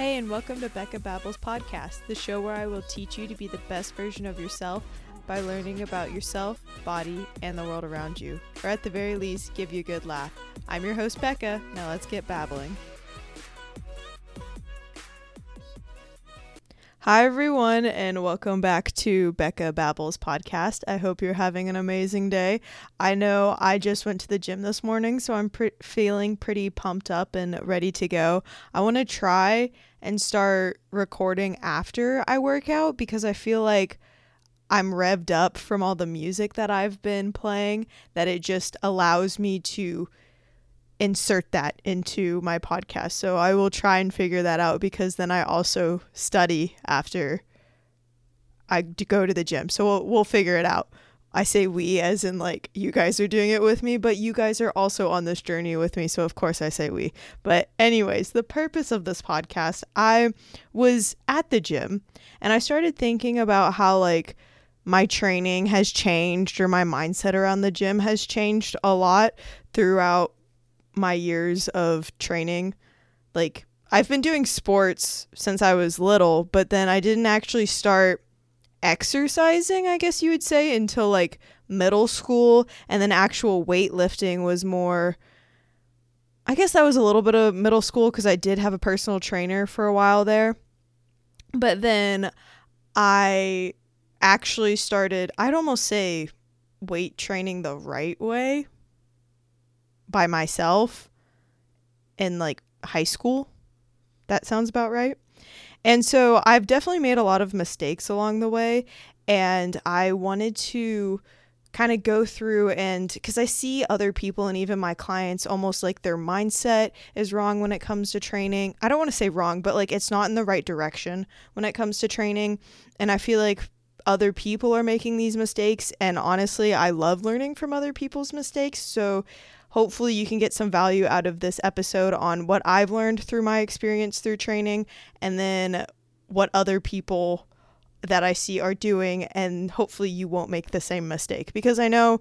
Hey, and welcome to Becca Babbles Podcast, the show where I will teach you to be the best version of yourself by learning about yourself, body, and the world around you, or at the very least, give you a good laugh. I'm your host, Becca. Now let's get babbling. Hi, everyone, and welcome back to Becca Babbles podcast. I hope you're having an amazing day. I know I just went to the gym this morning, so I'm pre- feeling pretty pumped up and ready to go. I want to try and start recording after I work out because I feel like I'm revved up from all the music that I've been playing, that it just allows me to insert that into my podcast. So I will try and figure that out because then I also study after I go to the gym. So we'll, we'll figure it out. I say we as in like you guys are doing it with me, but you guys are also on this journey with me. So of course I say we. But anyways, the purpose of this podcast, I was at the gym and I started thinking about how like my training has changed or my mindset around the gym has changed a lot throughout my years of training. Like, I've been doing sports since I was little, but then I didn't actually start exercising, I guess you would say, until like middle school. And then actual weightlifting was more. I guess that was a little bit of middle school because I did have a personal trainer for a while there. But then I actually started, I'd almost say weight training the right way by myself in like high school. That sounds about right. And so I've definitely made a lot of mistakes along the way. And I wanted to kind of go through and because I see other people and even my clients almost like their mindset is wrong when it comes to training. I don't want to say wrong, but like it's not in the right direction when it comes to training. And I feel like other people are making these mistakes. And honestly, I love learning from other people's mistakes. So hopefully you can get some value out of this episode on what I've learned through my experience through training and then what other people that I see are doing and hopefully you won't make the same mistake. Because I know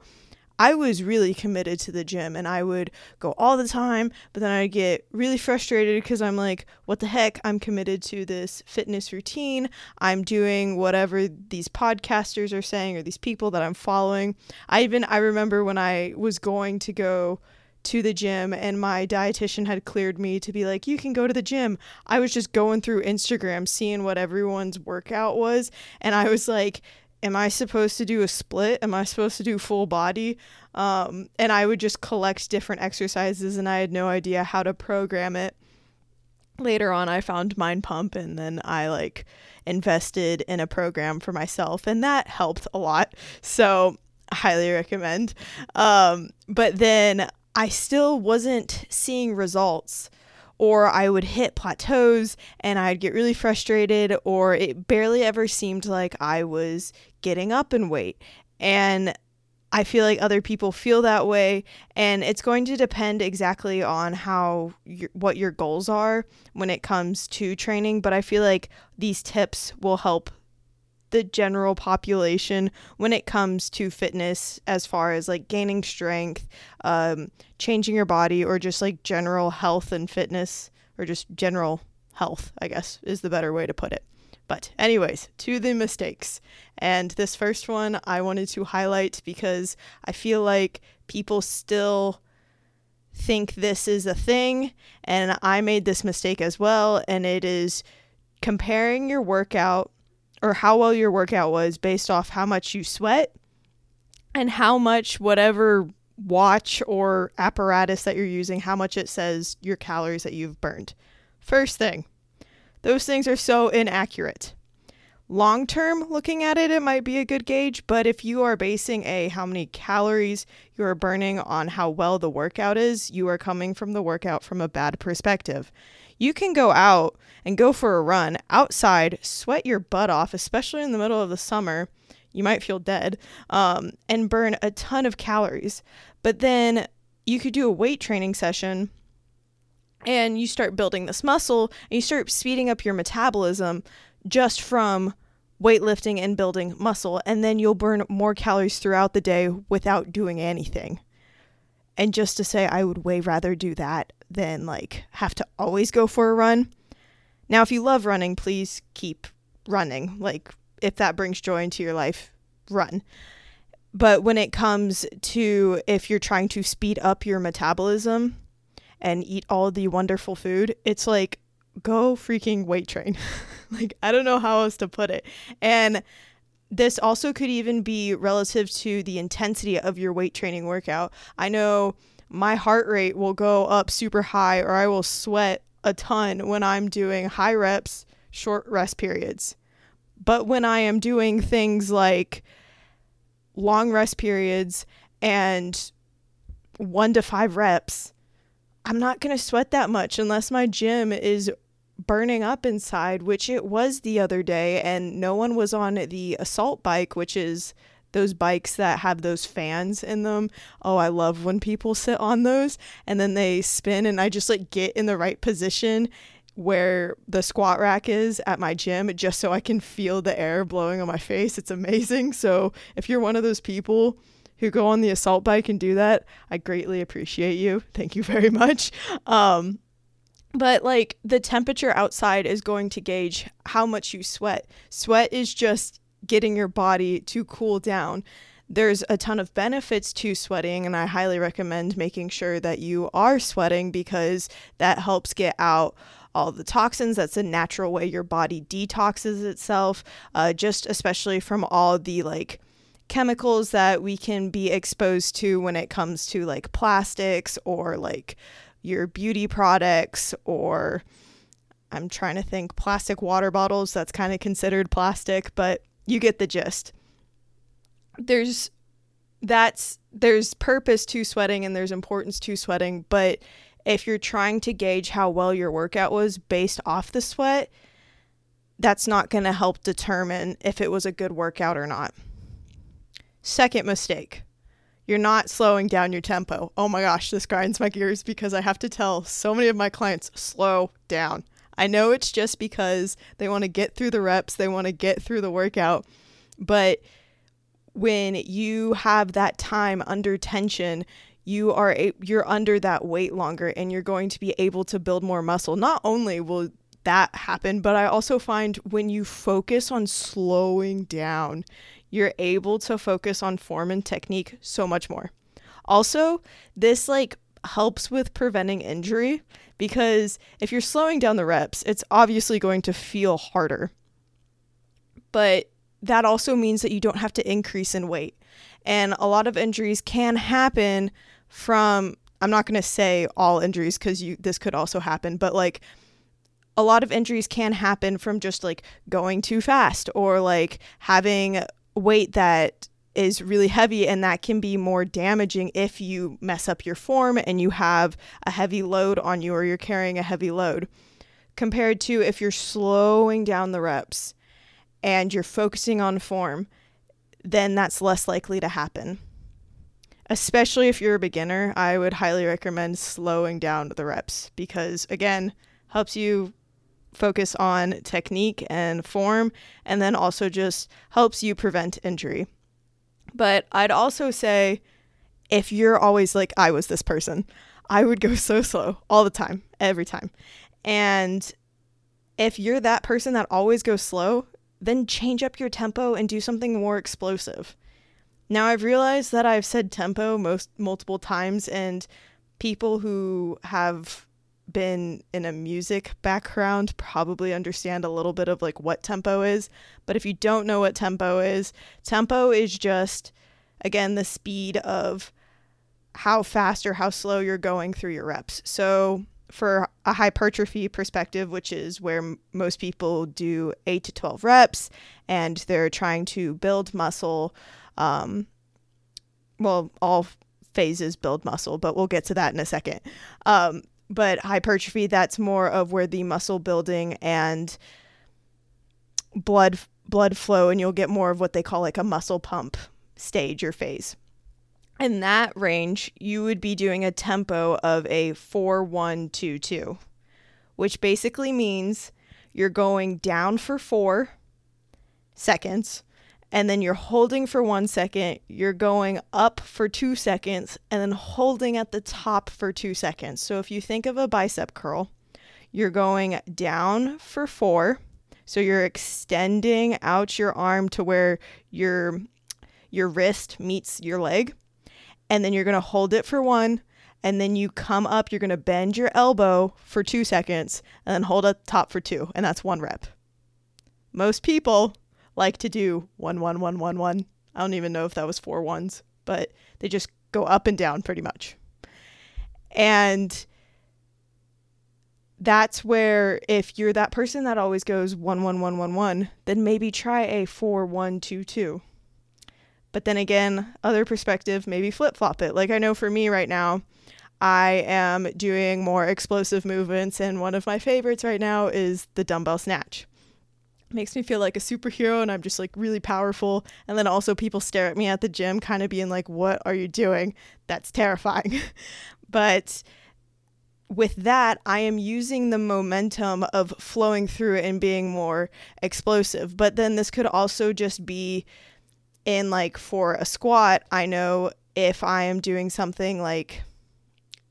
I was really committed to the gym and I would go all the time, but then I'd get really frustrated because I'm like, what the heck? I'm committed to this fitness routine. I'm doing whatever these podcasters are saying or these people that I'm following. I even I remember when I was going to go to the gym and my dietitian had cleared me to be like you can go to the gym i was just going through instagram seeing what everyone's workout was and i was like am I supposed to do a split? Am I supposed to do full body? Um, and I would just collect different exercises, and I had no idea how to program it. Later on, I found Mind Pump, and then I like invested in a program for myself, and that helped a lot. So, highly recommend. Um, but then I still wasn't seeing results or I would hit plateaus and I'd get really frustrated, or it barely ever seemed like I was getting up in weight. And I feel like other people feel that way, and it's going to depend exactly on how your, what your goals are when it comes to training. But I feel like these tips will help the general population when it comes to fitness as far as like gaining strength um, changing your body or just like general health and fitness or just general health i guess is the better way to put it. But anyways to the mistakes. And this first one i wanted to highlight because i feel like people still think this is a thing and i made this mistake as well and it is comparing your workout or how well your workout was based off how much you sweat and how much whatever watch or apparatus that you're using, how much it says your calories that you've burned. First thing, those things are so inaccurate. Long term, looking at it, it might be a good gauge, but if you are basing a how many calories you are burning on how well the workout is, you are coming from the workout from a bad perspective. You can go out and go for a run outside, sweat your butt off, especially in the middle of the summer. You might feel dead, um, and burn a ton of calories. But then you could do a weight training session and you start building this muscle and you start speeding up your metabolism just from weightlifting and building muscle. And then you'll burn more calories throughout the day without doing anything. And just to say, I would way rather do that than like have to always go for a run. Now, if you love running, please keep running. Like, if that brings joy into your life, run. But when it comes to if you're trying to speed up your metabolism and eat all the wonderful food, it's like go freaking weight train. like, I don't know how else to put it. And this also could even be relative to the intensity of your weight training workout. I know my heart rate will go up super high or I will sweat a ton when I'm doing high reps, short rest periods. But when I am doing things like long rest periods and one to five reps, I'm not going to sweat that much unless my gym is burning up inside, which it was the other day, and no one was on the assault bike, which is those bikes that have those fans in them. Oh, I love when people sit on those and then they spin, and I just like get in the right position where the squat rack is at my gym just so I can feel the air blowing on my face. It's amazing. So, if you're one of those people who go on the assault bike and do that, I greatly appreciate you. Thank you very much. Um, but like the temperature outside is going to gauge how much you sweat. Sweat is just getting your body to cool down. There's a ton of benefits to sweating, and I highly recommend making sure that you are sweating because that helps get out all the toxins. That's a natural way your body detoxes itself, uh, just especially from all the like chemicals that we can be exposed to when it comes to like plastics or like your beauty products or I'm trying to think plastic water bottles that's kind of considered plastic but you get the gist there's that's there's purpose to sweating and there's importance to sweating but if you're trying to gauge how well your workout was based off the sweat that's not going to help determine if it was a good workout or not second mistake you're not slowing down your tempo. Oh my gosh, this grinds my gears because I have to tell so many of my clients slow down. I know it's just because they want to get through the reps, they want to get through the workout, but when you have that time under tension, you are a, you're under that weight longer and you're going to be able to build more muscle. Not only will that happen, but I also find when you focus on slowing down, you're able to focus on form and technique so much more. Also, this like helps with preventing injury because if you're slowing down the reps, it's obviously going to feel harder. But that also means that you don't have to increase in weight. And a lot of injuries can happen from I'm not going to say all injuries cuz you this could also happen, but like a lot of injuries can happen from just like going too fast or like having weight that is really heavy and that can be more damaging if you mess up your form and you have a heavy load on you or you're carrying a heavy load compared to if you're slowing down the reps and you're focusing on form then that's less likely to happen especially if you're a beginner i would highly recommend slowing down the reps because again helps you focus on technique and form, and then also just helps you prevent injury. But I'd also say if you're always like, I was this person, I would go so slow all the time, every time. And if you're that person that always goes slow, then change up your tempo and do something more explosive. Now I've realized that I've said tempo most multiple times and people who have been in a music background probably understand a little bit of like what tempo is. But if you don't know what tempo is, tempo is just, again, the speed of how fast or how slow you're going through your reps. So for a hypertrophy perspective, which is where m- most people do 8 to 12 reps and they're trying to build muscle, um, well, all phases build muscle, but we'll get to that in a second. Um, but hypertrophy that's more of where the muscle building and blood blood flow and you'll get more of what they call like a muscle pump stage or phase. In that range you would be doing a tempo of a 4122 which basically means you're going down for 4 seconds and then you're holding for one second, you're going up for two seconds, and then holding at the top for two seconds. So if you think of a bicep curl, you're going down for four. So you're extending out your arm to where your your wrist meets your leg. And then you're going to hold it for one. And then you come up, you're going to bend your elbow for two seconds and then hold up top for two. And that's one rep. Most people like to do one, one, one, one, one. I don't even know if that was four ones, but they just go up and down pretty much. And that's where if you're that person that always goes one one one one one, then maybe try a four one two two. But then again, other perspective, maybe flip flop it. Like I know for me right now, I am doing more explosive movements, and one of my favorites right now is the dumbbell snatch. Makes me feel like a superhero, and I'm just like really powerful. And then also, people stare at me at the gym, kind of being like, What are you doing? That's terrifying. but with that, I am using the momentum of flowing through and being more explosive. But then this could also just be in like for a squat, I know if I am doing something like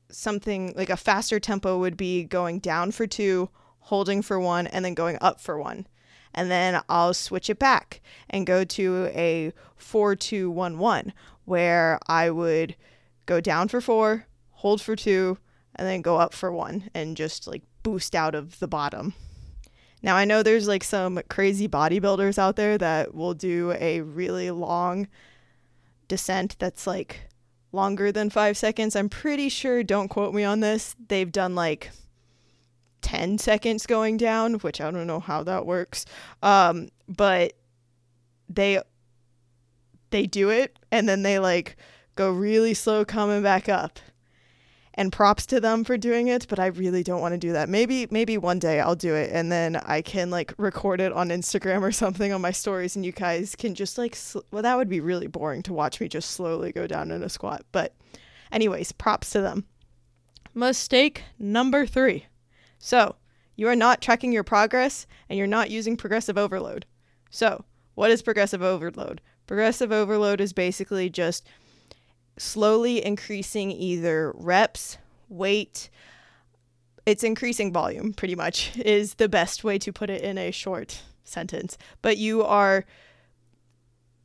something like a faster tempo would be going down for two, holding for one, and then going up for one. And then I'll switch it back and go to a four, two, one, one, where I would go down for four, hold for two, and then go up for one and just like boost out of the bottom. Now, I know there's like some crazy bodybuilders out there that will do a really long descent that's like longer than five seconds. I'm pretty sure, don't quote me on this, they've done like 10 seconds going down, which I don't know how that works. Um, but they they do it and then they like go really slow coming back up. And props to them for doing it but i really don't want to do that. Maybe maybe one day i'll do it and then i can like record it on instagram or something on my stories and you guys can just like sl- well that would be really boring to watch me just slowly go down in a squat. But anyways props to them. Mistake number three so you are not tracking your progress and you're not using progressive overload so what is progressive overload progressive overload is basically just slowly increasing either reps, weight, it's increasing volume pretty much is the best way to put it in a short sentence. But you are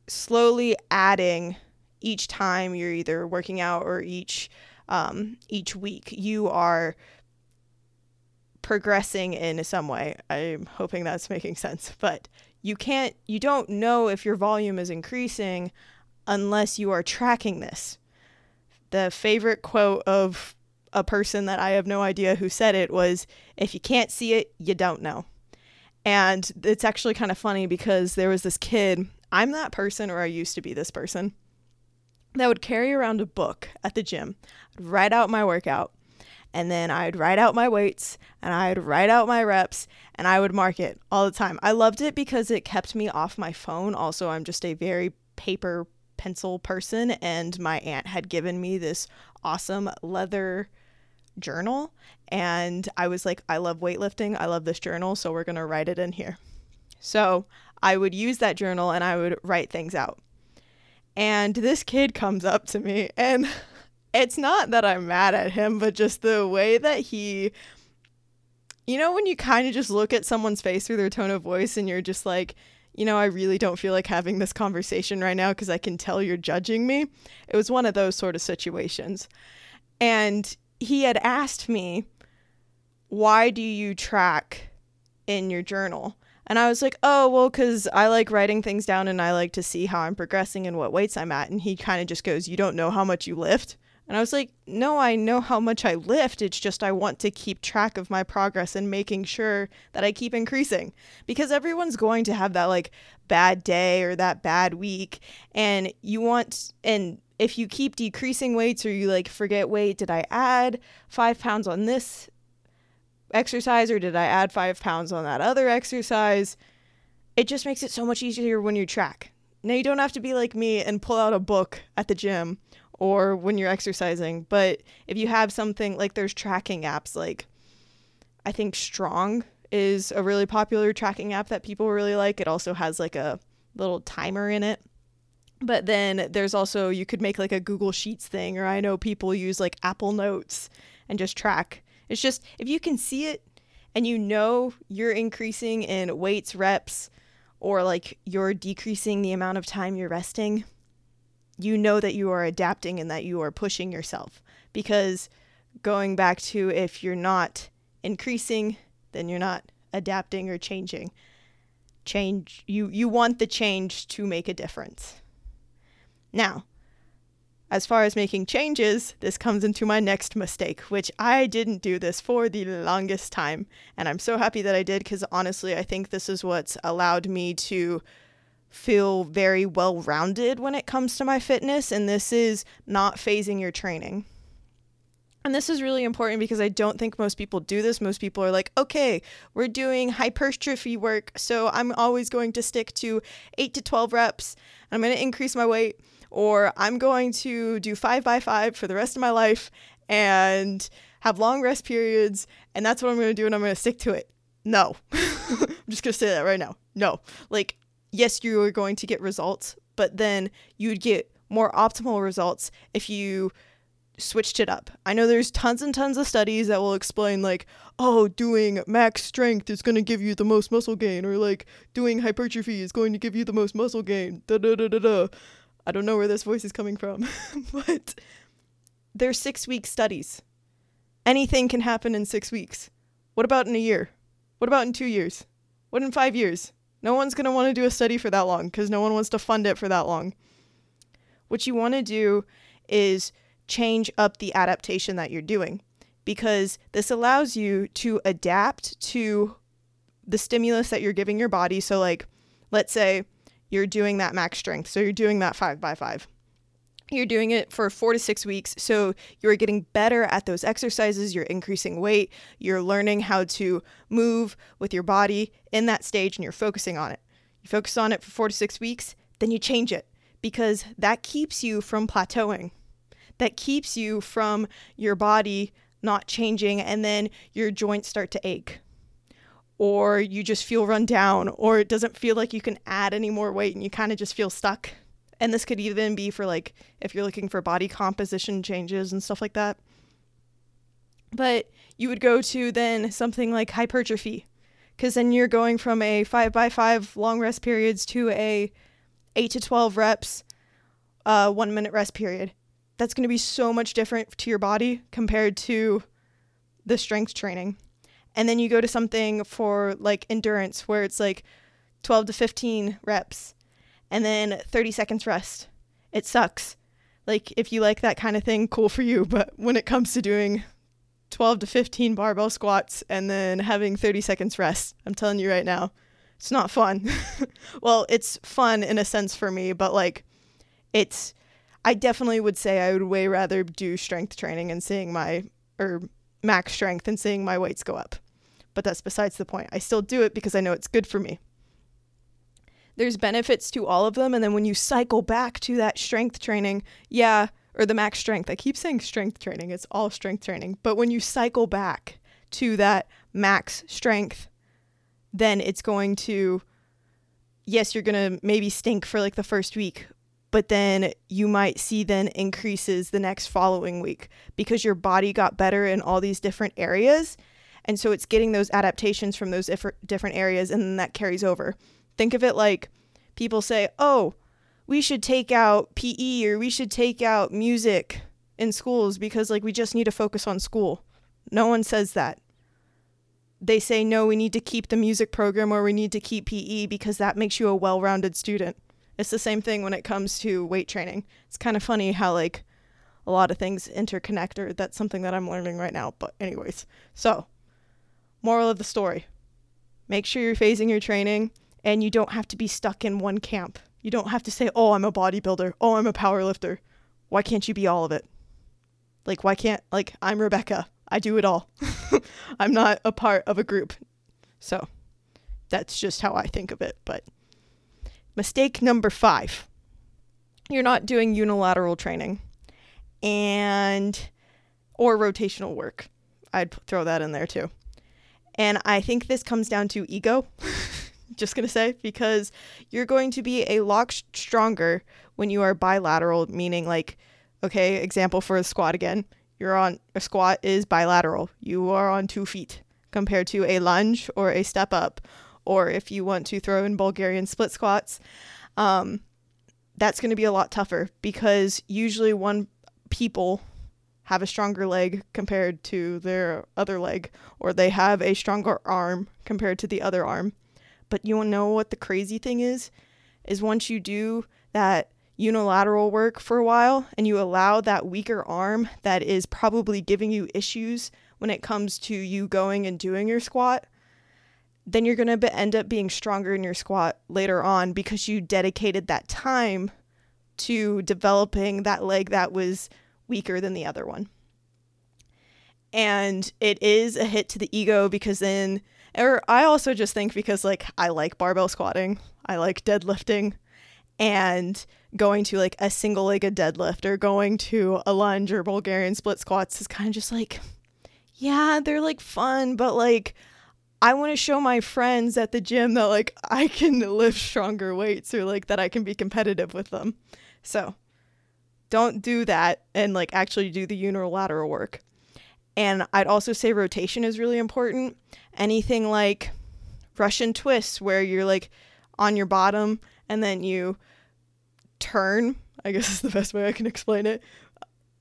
slowly adding each time you're either working out or each um, each week. You are progressing in some way. I'm hoping that's making sense, but you can't you don't know if your volume is increasing unless you are tracking this the favorite quote of a person that I have no idea who said it was if you can't see it, you don't know. And it's actually kind of funny because there was this kid, I'm that person, or I used to be this person, that would carry around a book at the gym, write out my workout, and then I'd write out my weights, and I'd write out my reps, and I would mark it all the time. I loved it because it kept me off my phone. Also, I'm just a very paper pencil person, and my aunt had given me this awesome leather journal. And I was like, I love weightlifting. I love this journal. So we're going to write it in here. So I would use that journal and I would write things out. And this kid comes up to me, and it's not that I'm mad at him, but just the way that he, you know, when you kind of just look at someone's face through their tone of voice and you're just like, you know, I really don't feel like having this conversation right now because I can tell you're judging me. It was one of those sort of situations. And he had asked me, Why do you track in your journal? And I was like, Oh, well, because I like writing things down and I like to see how I'm progressing and what weights I'm at. And he kind of just goes, You don't know how much you lift? And I was like, no, I know how much I lift. It's just I want to keep track of my progress and making sure that I keep increasing because everyone's going to have that like bad day or that bad week. And you want, and if you keep decreasing weights or you like forget weight, did I add five pounds on this exercise or did I add five pounds on that other exercise? It just makes it so much easier when you track. Now, you don't have to be like me and pull out a book at the gym or when you're exercising. But if you have something like there's tracking apps, like I think Strong is a really popular tracking app that people really like. It also has like a little timer in it. But then there's also, you could make like a Google Sheets thing, or I know people use like Apple Notes and just track. It's just, if you can see it and you know you're increasing in weights, reps, or like you're decreasing the amount of time you're resting, you know that you are adapting and that you are pushing yourself. Because going back to if you're not increasing, then you're not adapting or changing. Change you you want the change to make a difference. Now, as far as making changes, this comes into my next mistake, which I didn't do this for the longest time. And I'm so happy that I did because honestly, I think this is what's allowed me to feel very well rounded when it comes to my fitness. And this is not phasing your training. And this is really important because I don't think most people do this. Most people are like, okay, we're doing hypertrophy work. So I'm always going to stick to eight to 12 reps. And I'm going to increase my weight or I'm going to do five by five for the rest of my life and have long rest periods, and that's what I'm going to do, and I'm going to stick to it. No. I'm just going to say that right now. No. Like, yes, you are going to get results, but then you'd get more optimal results if you switched it up. I know there's tons and tons of studies that will explain like, oh, doing max strength is going to give you the most muscle gain or like doing hypertrophy is going to give you the most muscle gain. Da da da da da. I don't know where this voice is coming from, but they're six week studies. Anything can happen in six weeks. What about in a year? What about in two years? What in five years? No one's going to want to do a study for that long because no one wants to fund it for that long. What you want to do is change up the adaptation that you're doing because this allows you to adapt to the stimulus that you're giving your body. So, like, let's say you're doing that max strength. So you're doing that five by five. You're doing it for four to six weeks. So you're getting better at those exercises. You're increasing weight. You're learning how to move with your body in that stage and you're focusing on it. You focus on it for four to six weeks, then you change it because that keeps you from plateauing. That keeps you from your body not changing and then your joints start to ache or you just feel run down, or it doesn't feel like you can add any more weight and you kind of just feel stuck. And this could even be for like if you're looking for body composition changes and stuff like that. But you would go to then something like hypertrophy, because then you're going from a five by five long rest periods to a eight to 12 reps, uh, one minute rest period. That's going to be so much different to your body compared to the strength training and then you go to something for like endurance where it's like 12 to 15 reps and then 30 seconds rest. It sucks. Like if you like that kind of thing, cool for you, but when it comes to doing 12 to 15 barbell squats and then having 30 seconds rest, I'm telling you right now, it's not fun. well, it's fun in a sense for me, but like it's I definitely would say I would way rather do strength training and seeing my or max strength and seeing my weights go up but that's besides the point. I still do it because I know it's good for me. There's benefits to all of them. And then when you cycle back to that strength training, yeah, or the max strength, I keep saying strength training, it's all strength training. But when you cycle back to that max strength, then it's going to, yes, you're going to maybe stink for like the first week, but then you might see then increases the next following week because your body got better in all these different areas and so it's getting those adaptations from those different areas and then that carries over. Think of it like people say, oh, we should take out PE or we should take out music in schools because like we just need to focus on school. No one says that. They say no, we need to keep the music program or we need to keep PE because that makes you a well-rounded student. It's the same thing when it comes to weight training. It's kind of funny how like a lot of things interconnect or that's something that I'm learning right now, but anyways. So, Moral of the story make sure you're phasing your training and you don't have to be stuck in one camp. You don't have to say, oh, I'm a bodybuilder. Oh, I'm a powerlifter. Why can't you be all of it? Like, why can't, like, I'm Rebecca. I do it all. I'm not a part of a group. So that's just how I think of it. But mistake number five you're not doing unilateral training and or rotational work. I'd throw that in there too. And I think this comes down to ego, just going to say, because you're going to be a lot stronger when you are bilateral, meaning like, okay, example for a squat again. You're on a squat is bilateral. You are on two feet compared to a lunge or a step up, or if you want to throw in Bulgarian split squats. Um, that's going to be a lot tougher because usually one people have a stronger leg compared to their other leg, or they have a stronger arm compared to the other arm. But you know what the crazy thing is? Is once you do that unilateral work for a while and you allow that weaker arm that is probably giving you issues when it comes to you going and doing your squat, then you're going to be- end up being stronger in your squat later on because you dedicated that time to developing that leg that was weaker than the other one. And it is a hit to the ego because then, or I also just think because like I like barbell squatting, I like deadlifting, and going to like a single legged deadlift or going to a lunge or Bulgarian split squats is kind of just like, yeah, they're like fun, but like I want to show my friends at the gym that like I can lift stronger weights or like that I can be competitive with them. So don't do that and like actually do the unilateral work. And I'd also say rotation is really important. Anything like Russian twists where you're like on your bottom and then you turn, I guess is the best way I can explain it,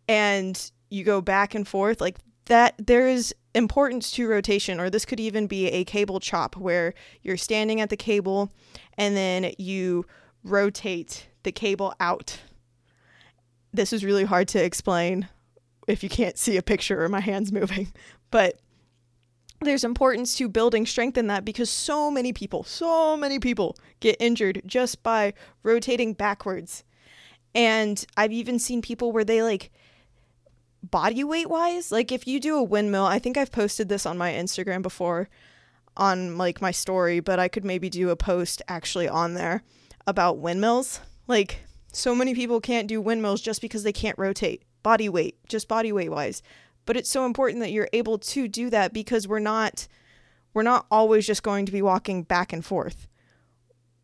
and you go back and forth like that there is importance to rotation or this could even be a cable chop where you're standing at the cable and then you rotate the cable out this is really hard to explain if you can't see a picture or my hands moving. But there's importance to building strength in that because so many people, so many people get injured just by rotating backwards. And I've even seen people where they like body weight wise, like if you do a windmill, I think I've posted this on my Instagram before on like my story, but I could maybe do a post actually on there about windmills. Like so many people can't do windmills just because they can't rotate body weight, just body weight wise. But it's so important that you're able to do that because we're not we're not always just going to be walking back and forth.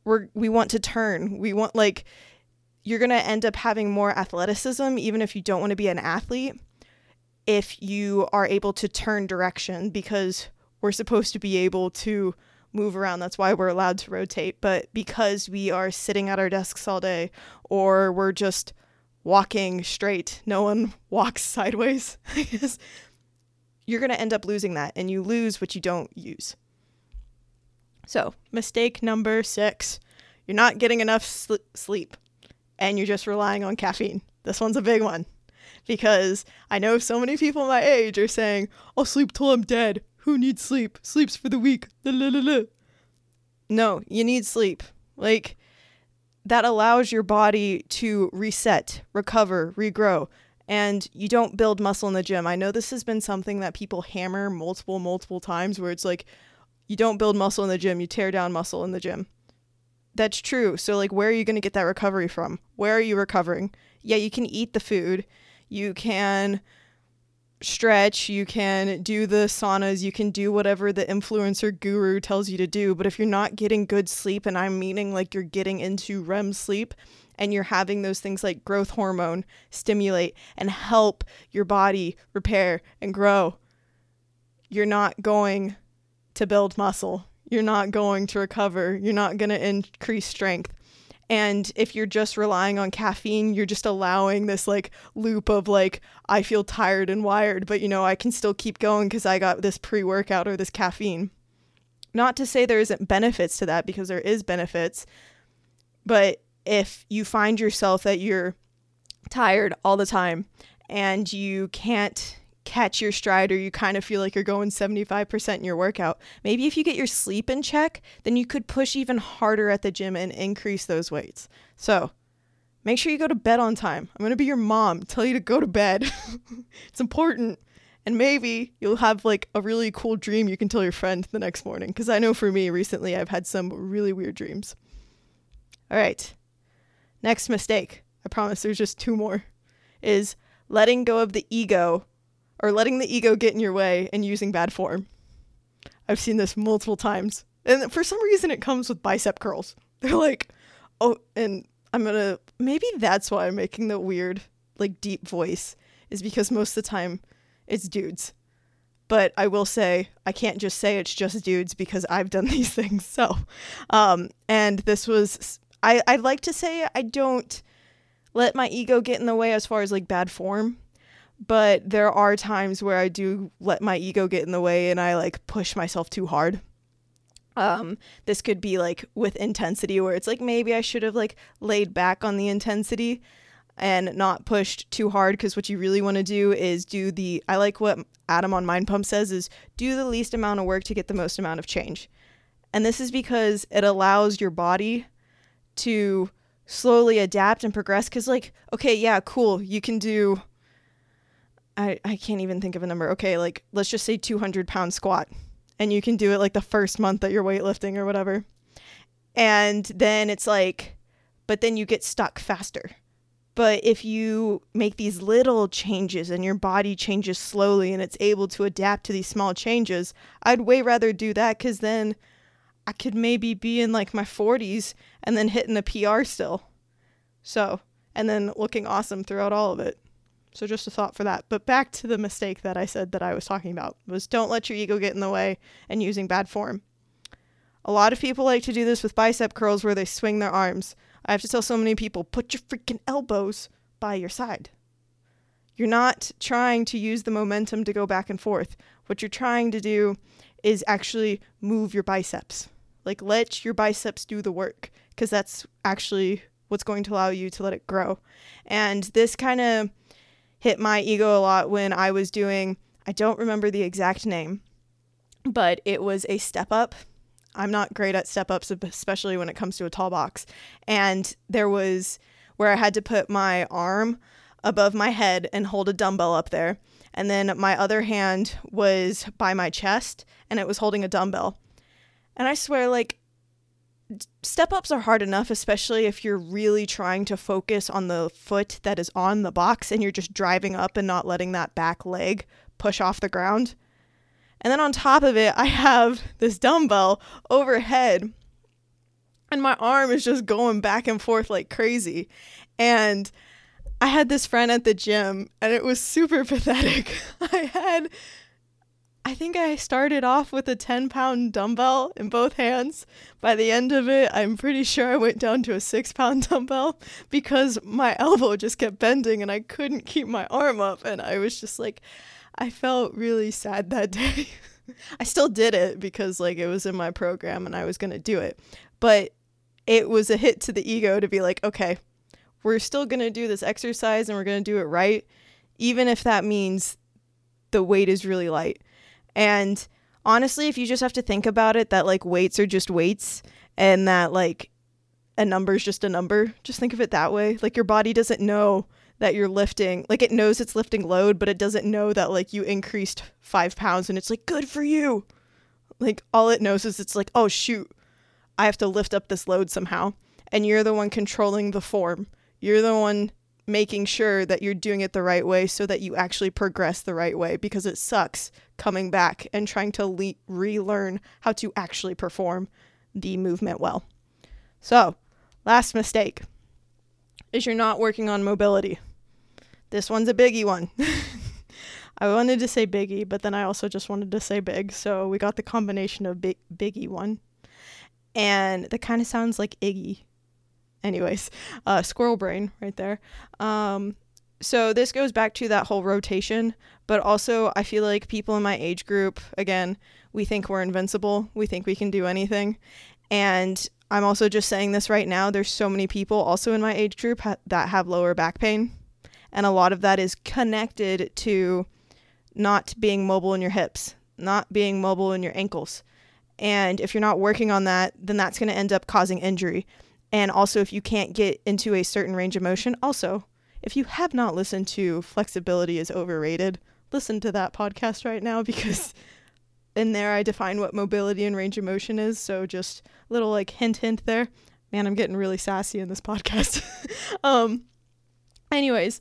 We're we want to turn. We want like you're going to end up having more athleticism even if you don't want to be an athlete if you are able to turn direction because we're supposed to be able to move around. That's why we're allowed to rotate. But because we are sitting at our desks all day or we're just walking straight, no one walks sideways, I guess, you're going to end up losing that and you lose what you don't use. So, mistake number six you're not getting enough sl- sleep and you're just relying on caffeine. This one's a big one because I know so many people my age are saying, I'll sleep till I'm dead. Who needs sleep? Sleep's for the weak. No, you need sleep. Like, that allows your body to reset, recover, regrow, and you don't build muscle in the gym. I know this has been something that people hammer multiple, multiple times where it's like, you don't build muscle in the gym, you tear down muscle in the gym. That's true. So, like, where are you going to get that recovery from? Where are you recovering? Yeah, you can eat the food. You can stretch, you can do the saunas, you can do whatever the influencer guru tells you to do. But if you're not getting good sleep, and I'm meaning like you're getting into REM sleep and you're having those things like growth hormone stimulate and help your body repair and grow, you're not going to build muscle. You're not going to recover. You're not going to increase strength. And if you're just relying on caffeine, you're just allowing this like loop of like, I feel tired and wired, but you know, I can still keep going because I got this pre workout or this caffeine. Not to say there isn't benefits to that because there is benefits, but if you find yourself that you're tired all the time and you can't catch your stride or you kind of feel like you're going 75% in your workout. Maybe if you get your sleep in check, then you could push even harder at the gym and increase those weights. So, make sure you go to bed on time. I'm going to be your mom, tell you to go to bed. it's important. And maybe you'll have like a really cool dream you can tell your friend the next morning. Because I know for me, recently I've had some really weird dreams. All right. Next mistake. I promise there's just two more. Is letting go of the ego or letting the ego get in your way and using bad form. I've seen this multiple times. And for some reason, it comes with bicep curls. They're like, oh, and I'm gonna, maybe that's why I'm making the weird, like, deep voice, is because most of the time it's dudes. but I will say I can't just say it's just dudes because I've done these things. So, um, and this was I I'd like to say I don't let my ego get in the way as far as like bad form, but there are times where I do let my ego get in the way and I like push myself too hard. Um, this could be like with intensity where it's like maybe I should have like laid back on the intensity and not pushed too hard because what you really want to do is do the I like what Adam on Mind Pump says is do the least amount of work to get the most amount of change. And this is because it allows your body to slowly adapt and progress cuz like okay, yeah, cool. You can do I I can't even think of a number. Okay, like let's just say 200 pound squat and you can do it like the first month that you're weightlifting or whatever. And then it's like but then you get stuck faster but if you make these little changes and your body changes slowly and it's able to adapt to these small changes, I'd way rather do that because then I could maybe be in like my 40s and then hitting a PR still. So, and then looking awesome throughout all of it. So just a thought for that. But back to the mistake that I said that I was talking about was don't let your ego get in the way and using bad form. A lot of people like to do this with bicep curls where they swing their arms. I have to tell so many people put your freaking elbows by your side. You're not trying to use the momentum to go back and forth. What you're trying to do is actually move your biceps. Like let your biceps do the work because that's actually what's going to allow you to let it grow. And this kind of hit my ego a lot when I was doing, I don't remember the exact name, but it was a step up I'm not great at step ups, especially when it comes to a tall box. And there was where I had to put my arm above my head and hold a dumbbell up there. And then my other hand was by my chest and it was holding a dumbbell. And I swear, like, step ups are hard enough, especially if you're really trying to focus on the foot that is on the box and you're just driving up and not letting that back leg push off the ground. And then on top of it, I have this dumbbell overhead. And my arm is just going back and forth like crazy. And I had this friend at the gym, and it was super pathetic. I had, I think I started off with a 10 pound dumbbell in both hands. By the end of it, I'm pretty sure I went down to a six pound dumbbell because my elbow just kept bending and I couldn't keep my arm up. And I was just like, I felt really sad that day. I still did it because like it was in my program and I was going to do it. But it was a hit to the ego to be like, okay, we're still going to do this exercise and we're going to do it right even if that means the weight is really light. And honestly, if you just have to think about it that like weights are just weights and that like a number is just a number, just think of it that way. Like your body doesn't know that you're lifting like it knows it's lifting load but it doesn't know that like you increased five pounds and it's like good for you. Like all it knows is it's like oh shoot i have to lift up this load somehow. And you're the one controlling the form. You're the one making sure that you're doing it the right way so that you actually progress the right way because it sucks coming back and trying to le- relearn how to actually perform the movement well so last mistake is you're not working on mobility this one's a biggie one. I wanted to say biggie, but then I also just wanted to say big. So we got the combination of big biggie one. And that kind of sounds like Iggy. Anyways, uh, squirrel brain right there. Um, so this goes back to that whole rotation, but also I feel like people in my age group, again, we think we're invincible. We think we can do anything. And I'm also just saying this right now. There's so many people also in my age group ha- that have lower back pain and a lot of that is connected to not being mobile in your hips, not being mobile in your ankles. And if you're not working on that, then that's going to end up causing injury. And also, if you can't get into a certain range of motion, also, if you have not listened to Flexibility is Overrated, listen to that podcast right now because in there I define what mobility and range of motion is. So, just a little like hint, hint there. Man, I'm getting really sassy in this podcast. um, anyways,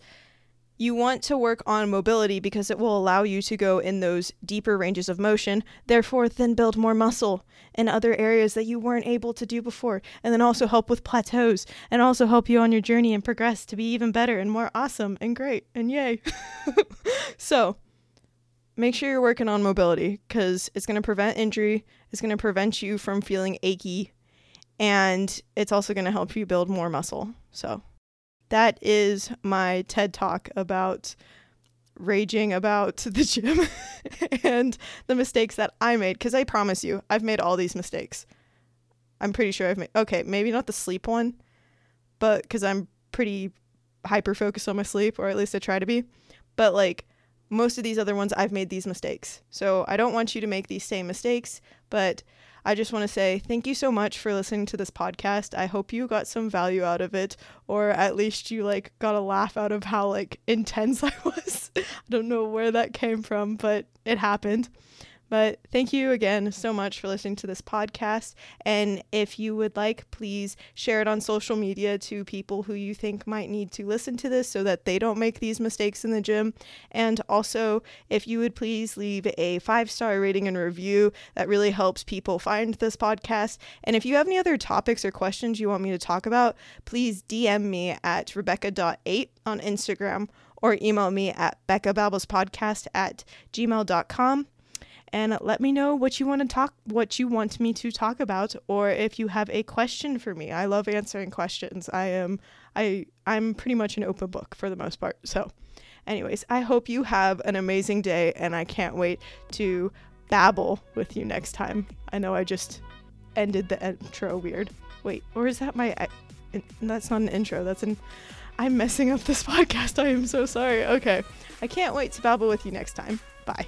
you want to work on mobility because it will allow you to go in those deeper ranges of motion, therefore, then build more muscle in other areas that you weren't able to do before, and then also help with plateaus and also help you on your journey and progress to be even better and more awesome and great and yay. so, make sure you're working on mobility because it's going to prevent injury, it's going to prevent you from feeling achy, and it's also going to help you build more muscle. So, that is my TED talk about raging about the gym and the mistakes that I made because I promise you, I've made all these mistakes. I'm pretty sure I've made okay, maybe not the sleep one, but because I'm pretty hyper focused on my sleep, or at least I try to be. But like most of these other ones, I've made these mistakes. So I don't want you to make these same mistakes, but I just want to say thank you so much for listening to this podcast. I hope you got some value out of it, or at least you like got a laugh out of how like intense I was. I don't know where that came from, but it happened. But thank you again so much for listening to this podcast. And if you would like, please share it on social media to people who you think might need to listen to this so that they don't make these mistakes in the gym. And also, if you would please leave a five star rating and review, that really helps people find this podcast. And if you have any other topics or questions you want me to talk about, please DM me at rebecca.8 on Instagram or email me at beccababblespodcast at gmail.com and let me know what you want to talk what you want me to talk about or if you have a question for me. I love answering questions. I am I I'm pretty much an open book for the most part. So anyways, I hope you have an amazing day and I can't wait to babble with you next time. I know I just ended the intro weird. Wait, or is that my that's not an intro. That's an I'm messing up this podcast. I am so sorry. Okay. I can't wait to babble with you next time. Bye.